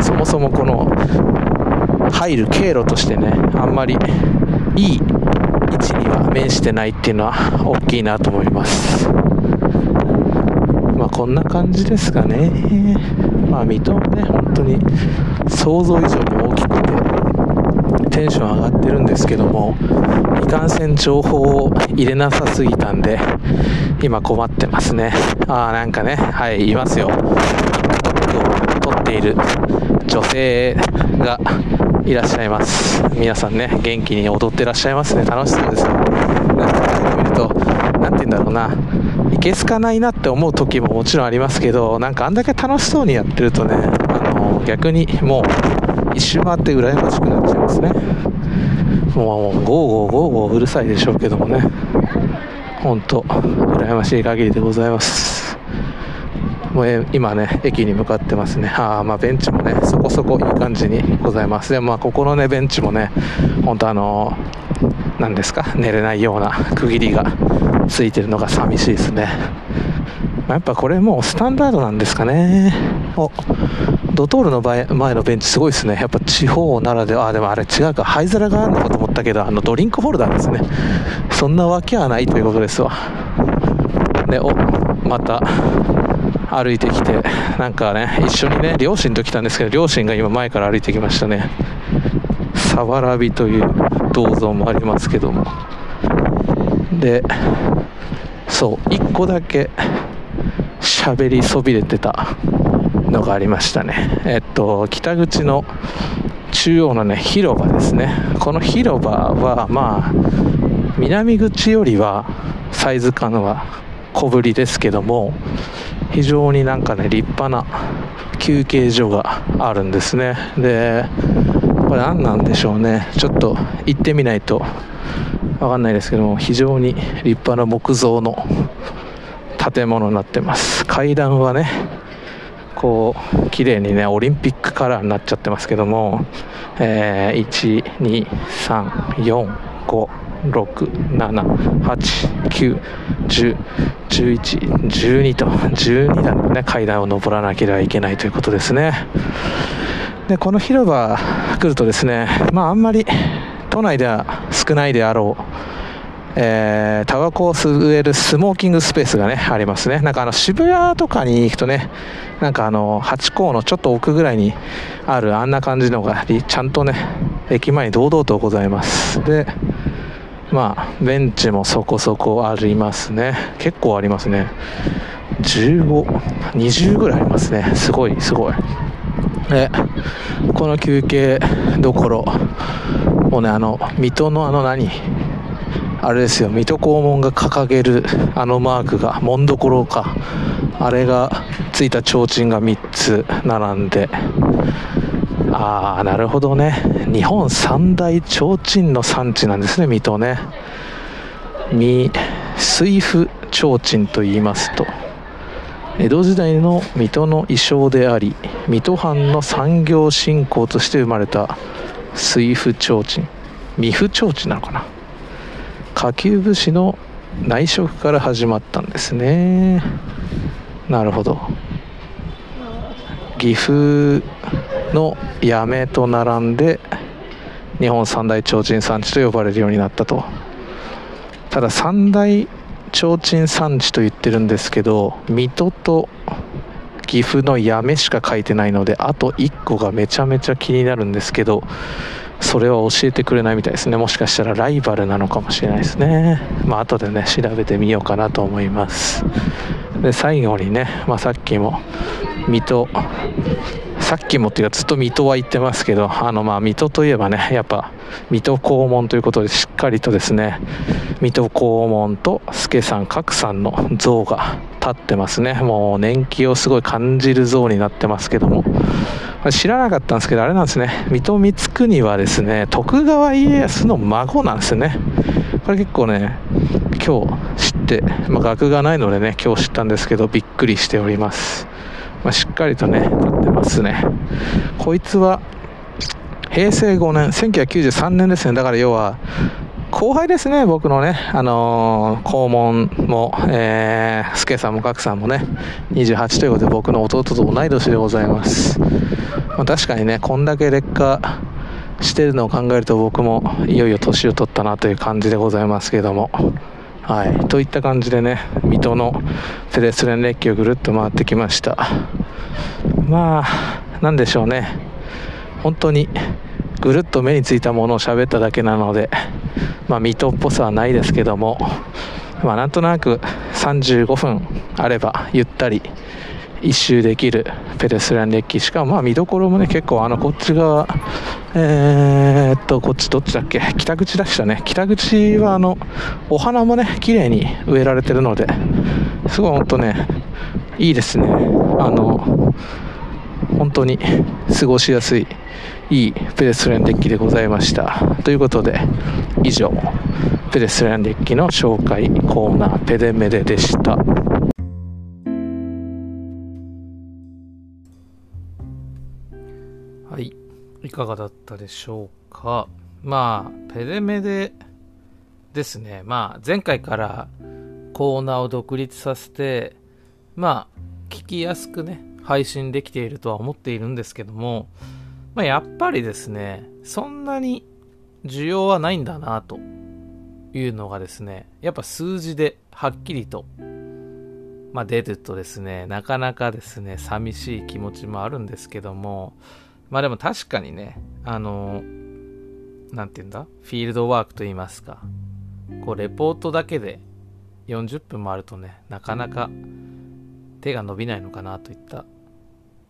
そもそもこの入る経路としてねあんまりいい位置には面してないっていうのは大きいなと思います。まあこんな感じですかね。まあ水戸はね本当に想像以上に大きくてテンション上がってるんですけどもいかんせん情報を入れなさすぎたんで今困ってますね。ああなんかねはいいますよ。撮っている女性がいらっしゃいます。皆さんね元気に踊ってらっしゃいますね。楽しそうですよ。なんか見ると何て言うんだろうな。いけすかないなって思う時ももちろんありますけどなんかあんだけ楽しそうにやってるとねあの逆にもう一周回って羨ましくなっちゃいますね。もうゴーゴーゴーゴーうるさいでしょうけどもね。本当羨ましい限りでございます。もう今ね、駅に向かってますね。ああ、まあベンチもね、そこそこいい感じにございます。でも、まあここのね、ベンチもね、本当あの何ですか、寝れないような区切りがついてるのが寂しいですね。まやっぱこれもうスタンダードなんですかね。お、ドトールの前のベンチすごいですね。やっぱ地方ならでは、あ、でもあれ違うか、灰皿があるのかと思ったけど、あのドリンクホルダーですね。そんなわけはないということですわ。で、お、また、歩いてきて、なんかね、一緒にね、両親と来たんですけど、両親が今前から歩いてきましたね。さわらびという銅像もありますけども。で、そう、一個だけ喋りそびれてたのがありましたね。えっと、北口の中央のね、広場ですね。この広場は、まあ、南口よりはサイズ感は小ぶりですけども、非常になんかね立派な休憩所があるんですね。でこれ何なんでしょうね。ちょっと行ってみないとわかんないですけども非常に立派な木造の建物になってます。階段はねこう綺麗にねオリンピックカラーになっちゃってますけども、えー、1 2 3 4 5 678910112と12段の、ね、階段を登らなければいけないということですねでこの広場来るとですねまああんまり都内では少ないであろうえー、タバコを吸えるスモーキングスペースがね、ありますね。なんかあの渋谷とかに行くとね、なんかあの、八甲のちょっと奥ぐらいにあるあんな感じのが、ちゃんとね、駅前に堂々とございます。で、まあ、ベンチもそこそこありますね。結構ありますね。15、20ぐらいありますね。すごい、すごい。で、この休憩どころ、もうね、あの、水戸のあの何、あれですよ、水戸黄門が掲げるあのマークが、門所か。あれがついた提灯が3つ並んで、ああ、なるほどね。日本三大提灯の産地なんですね、水戸ね。水水府提灯と言いますと、江戸時代の水戸の衣装であり、水戸藩の産業振興として生まれた水府提灯。三府提灯なのかな。下級武士の内職から始まったんですね。なるほど。岐阜の八女と並んで日本三大提灯産地と呼ばれるようになったと。ただ三大提灯産地と言ってるんですけど水戸と岐阜の八女しか書いてないのであと1個がめちゃめちゃ気になるんですけどそれは教えてくれないみたいですね。もしかしたらライバルなのかもしれないですね。まあ後でね調べてみようかなと思います。で最後にね、まあ、さっきも水戸さっきもっていうかずっと水戸は言ってますけど、あのまあ水戸といえばね、やっぱ水戸黄門ということでしっかりとですね、水戸黄門と助さん、角さんの像が立ってますね。もう年季をすごい感じる像になってますけども。知らなかったんですけど、あれなんですね。水戸光圀はですね、徳川家康の孫なんですね。これ結構ね、今日知って、まあ、学がないのでね、今日知ったんですけど、びっくりしております。まあ、しっかりとね、立ってますね。こいつは、平成5年、1993年ですね。だから要は、後輩ですね、僕のね、あのー、校門も、えー、助さんも角さんもね、28ということで僕の弟と同い年でございます。まあ、確かにね、こんだけ劣化してるのを考えると僕もいよいよ年を取ったなという感じでございますけども。はい。といった感じでね、水戸のペデストレン列機をぐるっと回ってきました。まあ、何でしょうね。本当にぐるっと目についたものを喋っただけなので、まあ、水戸っぽさはないですけども、まあ、なんとなく35分あればゆったり一周できるペデストランデッキ。しかもまあ見どころもね結構あのこっち側えー、っとこっちどっちだっけ？北口でしたね。北口はあのお花もね綺麗に植えられてるのですごい本当ねいいですね。あの本当に過ごしやすいいいペデストランデッキでございました。ということで以上ペデストランデッキの紹介コーナーペデメデでした。いかがだったでしょうか？まあペデメデですね。まあ前回からコーナーを独立させてまあ聞きやすくね配信できているとは思っているんですけども、まあ、やっぱりですねそんなに需要はないんだなというのがですねやっぱ数字ではっきりとまあ、出るとですね、なかなかですね、寂しい気持ちもあるんですけども、まあでも確かにね、あの、なんて言うんだ？フィールドワークと言いますか、こう、レポートだけで40分もあるとね、なかなか手が伸びないのかなといった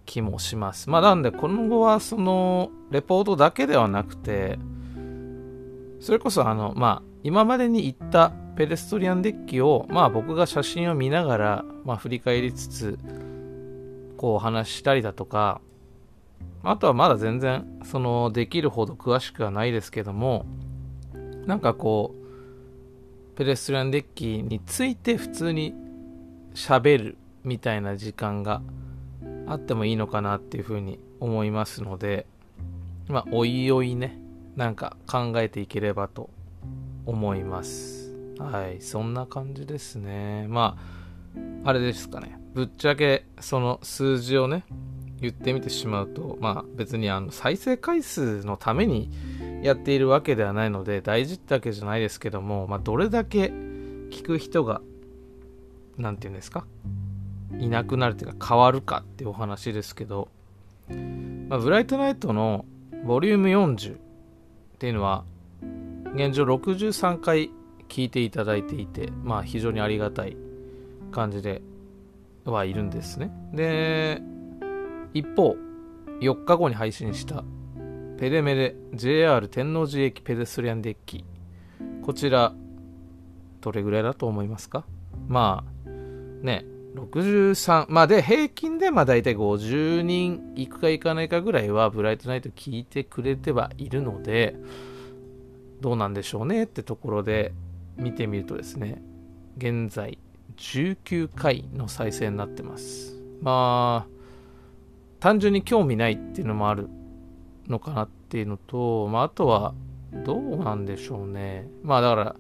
気もします。まあなんで、今後はその、レポートだけではなくて、それこそあの、まあ、今までに言ったペレストリアンデッキを、まあ僕が写真を見ながら、まあ振り返りつつ、こう話したりだとか、あとはまだ全然、その、できるほど詳しくはないですけども、なんかこう、ペレストリアンデッキについて普通に喋るみたいな時間があってもいいのかなっていうふうに思いますので、まあ、おいおいね、なんか考えていければと思います。はい、そんな感じですね。まあ、あれですかね。ぶっちゃけ、その数字をね、言ってみてしまうと、まあ別にあの再生回数のためにやっているわけではないので大事ってわけじゃないですけども、まあどれだけ聞く人が、なんて言うんですかいなくなるというか変わるかっていうお話ですけど、まあ、ブライトナイトのボリューム40っていうのは現状63回聞いていただいていて、まあ非常にありがたい感じではいるんですね。で、一方、4日後に配信したペデメデ JR 天王寺駅ペデストリアンデッキ。こちら、どれぐらいだと思いますか？まあ、ね、63、まあで、平均でまあ大体50人行くか行かないかぐらいはブライトナイト聞いてくれてはいるので、どうなんでしょうねってところで見てみるとですね、現在19回の再生になってます。まあ、単純に興味ないっていうのもあるのかなっていうのと、まあ、あとは、どうなんでしょうね。まあだから、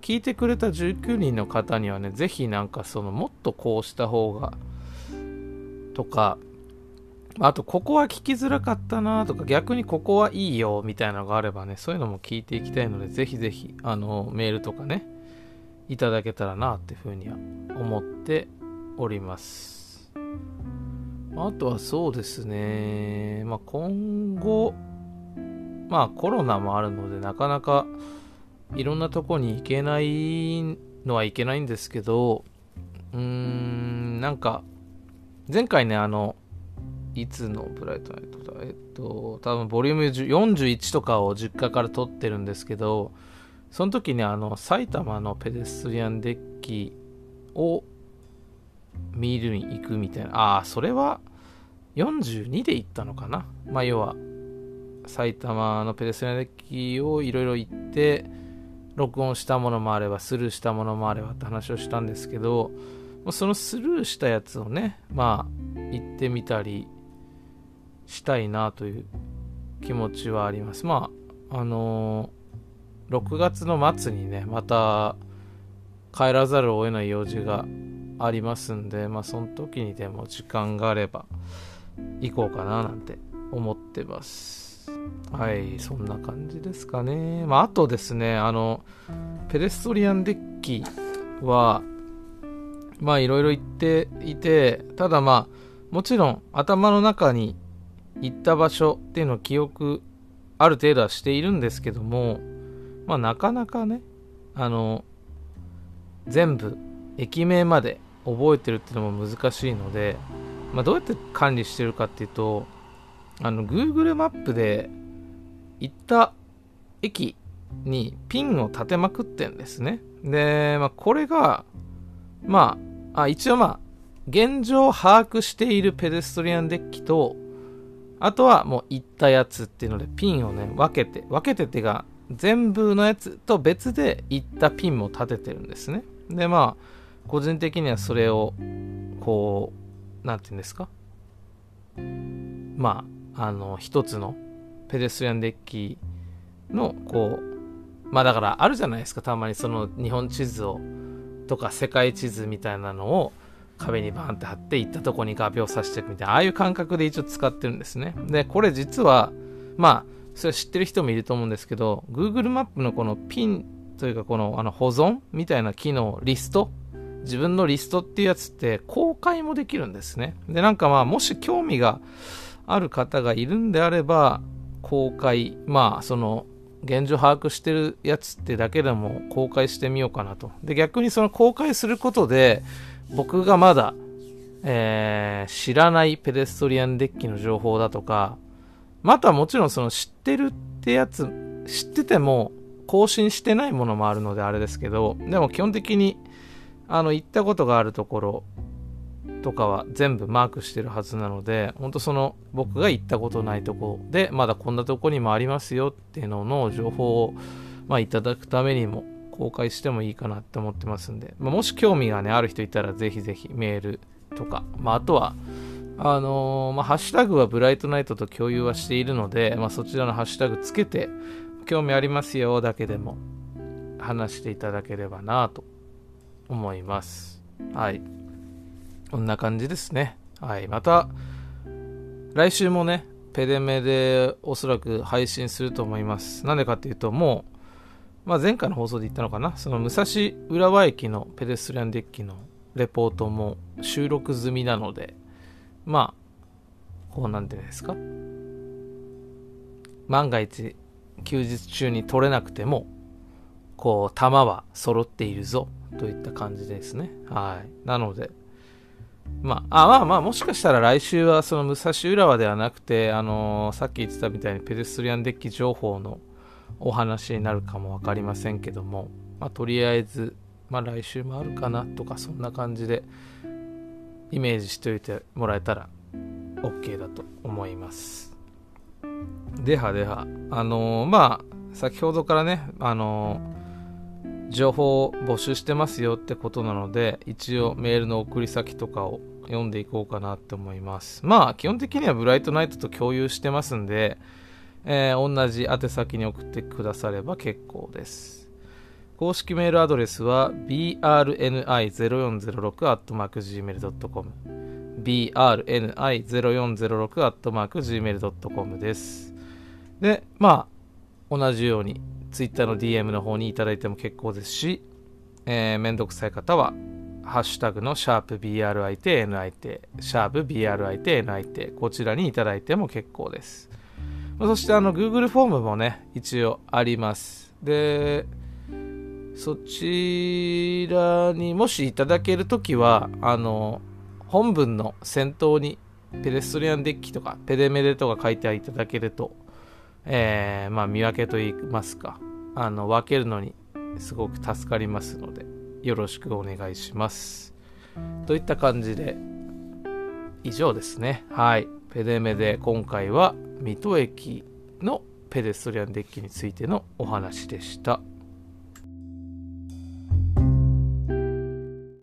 聞いてくれた19人の方にはね、ぜひなんかその、もっとこうした方が、とか、あと、ここは聞きづらかったなとか、逆にここはいいよみたいなのがあればね、そういうのも聞いていきたいので、ぜひぜひ、あの、メールとかね、いただけたらなっていうふうには思っております。あとはそうですね、まあ、今後、まあコロナもあるのでなかなかいろんなとこに行けないのはいけないんですけど、うーん、なんか、前回ね、あの、いつのブライトナイトだ？えっと、多分ボリューム41とかを実家から撮ってるんですけど、その時にあの、埼玉のペデストリアンデッキを見るに行くみたいな。ああ、それは42で行ったのかな。まあ、要は、埼玉のペデストリアンデッキをいろいろ行って、録音したものもあれば、スルーしたものもあればって話をしたんですけど、そのスルーしたやつをね、まあ、行ってみたりしたいなという気持ちはあります。まあ、あのー、6月の末にね、また帰らざるを得ない用事がありますんで、まあ、その時にでも時間があれば行こうかななんて思ってます。はい、そんな感じですかね。まあ、あとですね、あの、ペデストリアンデッキは、まあ、いろいろ言っていて、ただまあ、もちろん頭の中に行った場所っていうのを記憶ある程度はしているんですけども、まあ、なかなかね、あの、全部駅名まで覚えてるっていうのも難しいので、まあ、どうやって管理してるかっていうとあの Google マップで行った駅にピンを立てまくってんですね。で、まあ、これがまああ一応まあ現状把握しているペデストリアンデッキとあとはもう行ったやつっていうのでピンをね分けて分けてってが全部のやつと別で行ったピンも立ててるんですね。でまあ個人的にはそれをこう何て言うんですか？まああの一つのペデストリアンデッキのこうまあだからあるじゃないですか。たまにその日本地図をとか世界地図みたいなのを壁にバンって貼って行ったとこに画鋲さしていくみたいなああいう感覚で一応使ってるんですね。でこれ実はまあそれ知ってる人もいると思うんですけど Google マップのこのピンというかこのあの保存みたいな機能リスト自分のリストっていうやつって公開もできるんですね。で、なんかまあ、もし興味がある方がいるんであれば、公開、まあ、その、現状把握してるやつってだけでも公開してみようかなと。で、逆にその公開することで、僕がまだ、えー、知らないペデストリアンデッキの情報だとか、またもちろんその知ってるってやつ、知ってても更新してないものもあるのであれですけど、でも基本的にあの行ったことがあるところとかは全部マークしてるはずなので本当その僕が行ったことないとこでまだこんなとこにもありますよっていうのの情報を、まあ、いただくためにも公開してもいいかなって思ってますんで、まあ、もし興味がねある人いたらぜひぜひメールとか、まあ、あとはあのー、まあ、ハッシュタグはブライトナイトと共有はしているので、まあ、そちらのハッシュタグつけて興味ありますよだけでも話していただければなと思います。はい。こんな感じですね。はい。また、来週もね、ペデメでおそらく配信すると思います。なんでかっていうと、もう、まあ、前回の放送で言ったのかな、その武蔵浦和駅のペデストリアンデッキのレポートも収録済みなので、まあ、こうなんていうんですか、万が一休日中に取れなくても、こう、弾は揃っているぞといった感じですね。はい。なので、まあ、あまあまあ、もしかしたら来週はその武蔵浦和ではなくて、あのー、さっき言ってたみたいにペデストリアンデッキ情報のお話になるかも分かりませんけども、まあ、とりあえず、まあ、来週もあるかなとか、そんな感じでイメージしておいてもらえたら OK だと思います。ではでは、あのー、まあ、先ほどからね、あのー情報を募集してますよってことなので、一応メールの送り先とかを読んでいこうかなって思います。まあ、基本的にはブライトナイトと共有してますんで、えー、同じ宛先に送ってくだされば結構です。公式メールアドレスは brni0406-gmail.com brni0406-gmail.com です。で、まあ、同じように Twitter の DM の方にいただいても結構ですし、えー、めんどくさい方は、ハッシュタグのシャープ BRITNIT、シャープ BRITNIT、こちらにいただいても結構です。そしてあの Google フォームもね、一応あります。で、そちらにもしいただけるときは、あの、本文の先頭にペデストリアンデッキとかペデメデとか書いていただけると、えー、まあ見分けといいますかあの分けるのにすごく助かりますのでよろしくお願いします。といった感じで以上ですね。はい。ペデメデ今回は水戸駅のペデストリアンデッキについてのお話でした。